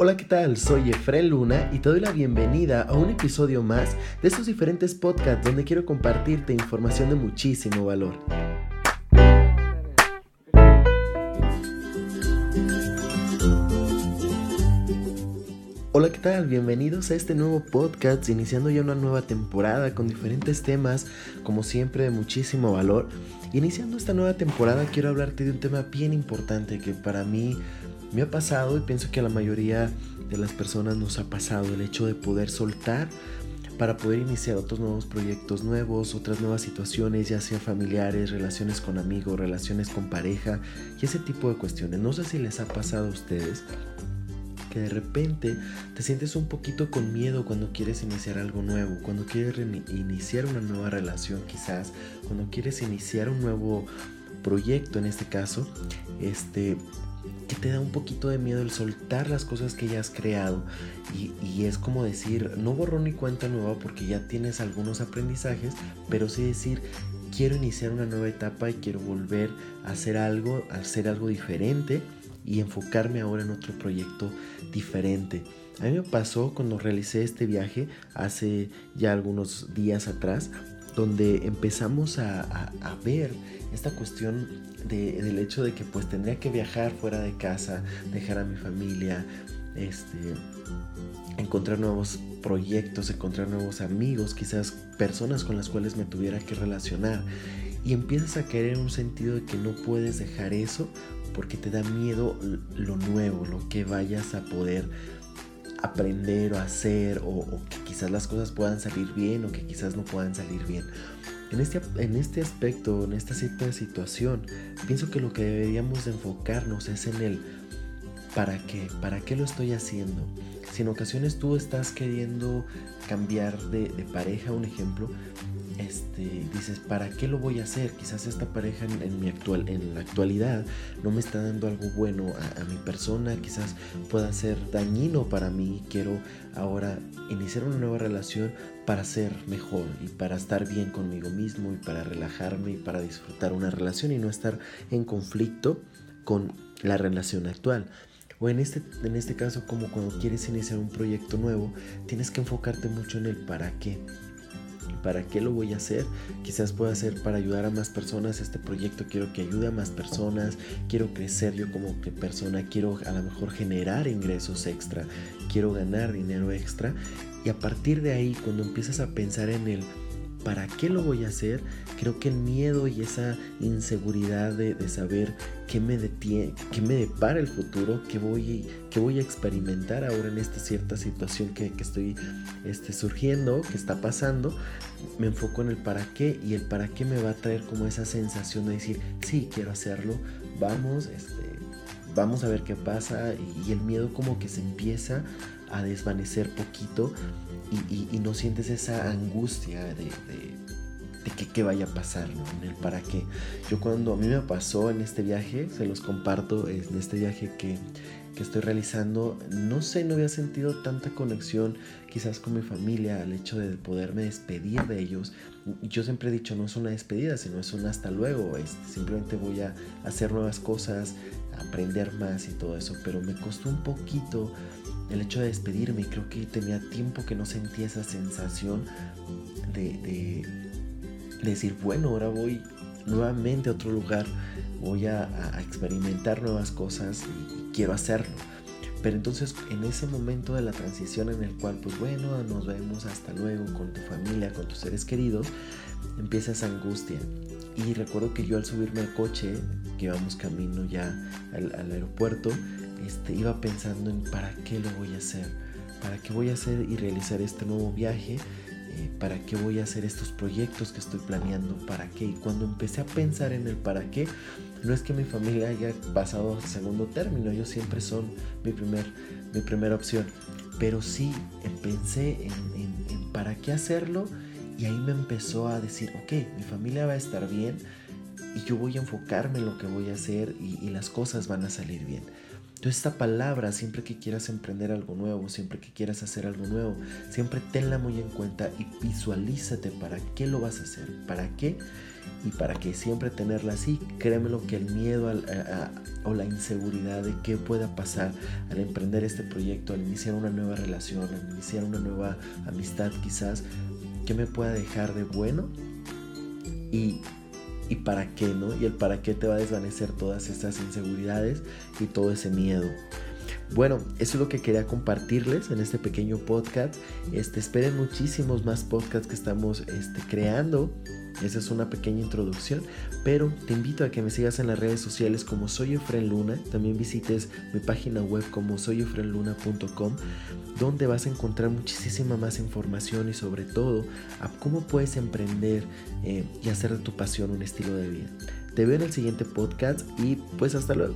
Hola, ¿qué tal? Soy Efren Luna y te doy la bienvenida a un episodio más de estos diferentes podcasts donde quiero compartirte información de muchísimo valor. Hola, ¿qué tal? Bienvenidos a este nuevo podcast, iniciando ya una nueva temporada con diferentes temas, como siempre, de muchísimo valor. Iniciando esta nueva temporada quiero hablarte de un tema bien importante que para mí me ha pasado y pienso que a la mayoría de las personas nos ha pasado el hecho de poder soltar para poder iniciar otros nuevos proyectos nuevos, otras nuevas situaciones, ya sea familiares, relaciones con amigos, relaciones con pareja y ese tipo de cuestiones. No sé si les ha pasado a ustedes que de repente te sientes un poquito con miedo cuando quieres iniciar algo nuevo, cuando quieres iniciar una nueva relación quizás, cuando quieres iniciar un nuevo proyecto en este caso, este que te da un poquito de miedo el soltar las cosas que ya has creado y, y, es como decir no borró ni cuenta nueva porque ya tienes algunos aprendizajes pero sí decir quiero iniciar una nueva etapa y quiero volver a hacer algo a hacer algo diferente y enfocarme ahora en otro proyecto diferente. A mí me pasó cuando realicé este viaje hace ya algunos días atrás, donde empezamos a, ver esta cuestión del hecho de que pues tendría que viajar fuera de casa, dejar a mi familia, este, encontrar nuevos proyectos, encontrar nuevos amigos, quizás personas con las cuales me tuviera que relacionar. Y empiezas a querer un sentido de que no puedes dejar eso porque te da miedo lo nuevo, lo que vayas a poder aprender o hacer o, que quizás las cosas puedan salir bien o que quizás no puedan salir bien. En este, en este aspecto, en esta situación, pienso que lo que deberíamos enfocarnos es en el ¿para qué? ¿Para qué lo estoy haciendo? Si en ocasiones tú estás queriendo cambiar de pareja, un ejemplo, este, dices, ¿para qué lo voy a hacer? Quizás esta pareja en, mi actual, en la actualidad no me está dando algo bueno a, mi persona, quizás pueda ser dañino para mí. Quiero ahora iniciar una nueva relación para ser mejor y para estar bien conmigo mismo y para relajarme y para disfrutar una relación y no estar en conflicto con la relación actual. O en este, en este caso, como cuando quieres iniciar un proyecto nuevo, tienes que enfocarte mucho en el para qué. ¿Para qué lo voy a hacer? Quizás pueda ser para ayudar a más personas. Este proyecto quiero que ayude a más personas. Quiero crecer yo como persona. Quiero a lo mejor generar ingresos extra. Quiero ganar dinero extra. Y a partir de ahí, cuando empiezas a pensar en el ¿para qué lo voy a hacer? Creo que el miedo y esa inseguridad de, saber qué me, detiene, qué me depara el futuro, qué voy, qué voy a experimentar ahora en esta cierta situación que, estoy este, surgiendo, que está pasando, me enfoco en el para qué y el para qué me va a traer como esa sensación de decir, sí, quiero hacerlo, vamos, este, vamos a ver qué pasa y, el miedo como que se empieza a desvanecer poquito y, no sientes esa angustia de, que qué vaya a pasar. En el para qué. Yo cuando a mí me pasó en este viaje, se los comparto, en este viaje que, que estoy realizando, no sé, no había sentido tanta conexión quizás con mi familia, al hecho de poderme despedir de ellos. Yo siempre he dicho, no es una despedida, sino es un hasta luego, este, simplemente voy a hacer nuevas cosas, aprender más y todo eso, pero me costó un poquito el hecho de despedirme. Creo que tenía tiempo que no sentía esa sensación de, decir, bueno, ahora voy nuevamente a otro lugar, voy a, experimentar nuevas cosas y, quiero hacerlo. Pero entonces en ese momento de la transición en el cual, pues bueno, nos vemos hasta luego con tu familia, con tus seres queridos, empieza esa angustia. Y recuerdo que yo al subirme al coche, que íbamos camino ya al aeropuerto, este, iba pensando en para qué lo voy a hacer, para qué voy a hacer y realizar este nuevo viaje, para qué voy a hacer estos proyectos que estoy planeando, para qué. Y cuando empecé a pensar en el para qué, no es que mi familia haya pasado a segundo término, ellos siempre son mi, primer, mi primera opción, pero sí pensé en, para qué hacerlo y ahí me empezó a decir, ok, mi familia va a estar bien y yo voy a enfocarme en lo que voy a hacer y las cosas van a salir bien. Entonces esta palabra, siempre que quieras emprender algo nuevo, siempre que quieras hacer algo nuevo, siempre tenla muy en cuenta y visualízate para qué lo vas a hacer, para qué y para que siempre tenerla así, créeme lo que el miedo o la inseguridad de qué pueda pasar al emprender este proyecto, al iniciar una nueva relación, al iniciar una nueva amistad quizás, qué me pueda dejar de bueno y, y para qué, ¿no? Y el para qué te va a desvanecer todas estas inseguridades y todo ese miedo. Bueno, eso es lo que quería compartirles en este pequeño podcast. Este, esperen muchísimos más podcasts que estamos este, creando. Esa es una pequeña introducción, pero te invito a que me sigas en las redes sociales como Soy Efren Luna, también visites mi página web como soyefrenluna.com, donde vas a encontrar muchísima más información y sobre todo cómo puedes emprender eh, y hacer de tu pasión un estilo de vida. Te veo en el siguiente podcast y pues hasta luego.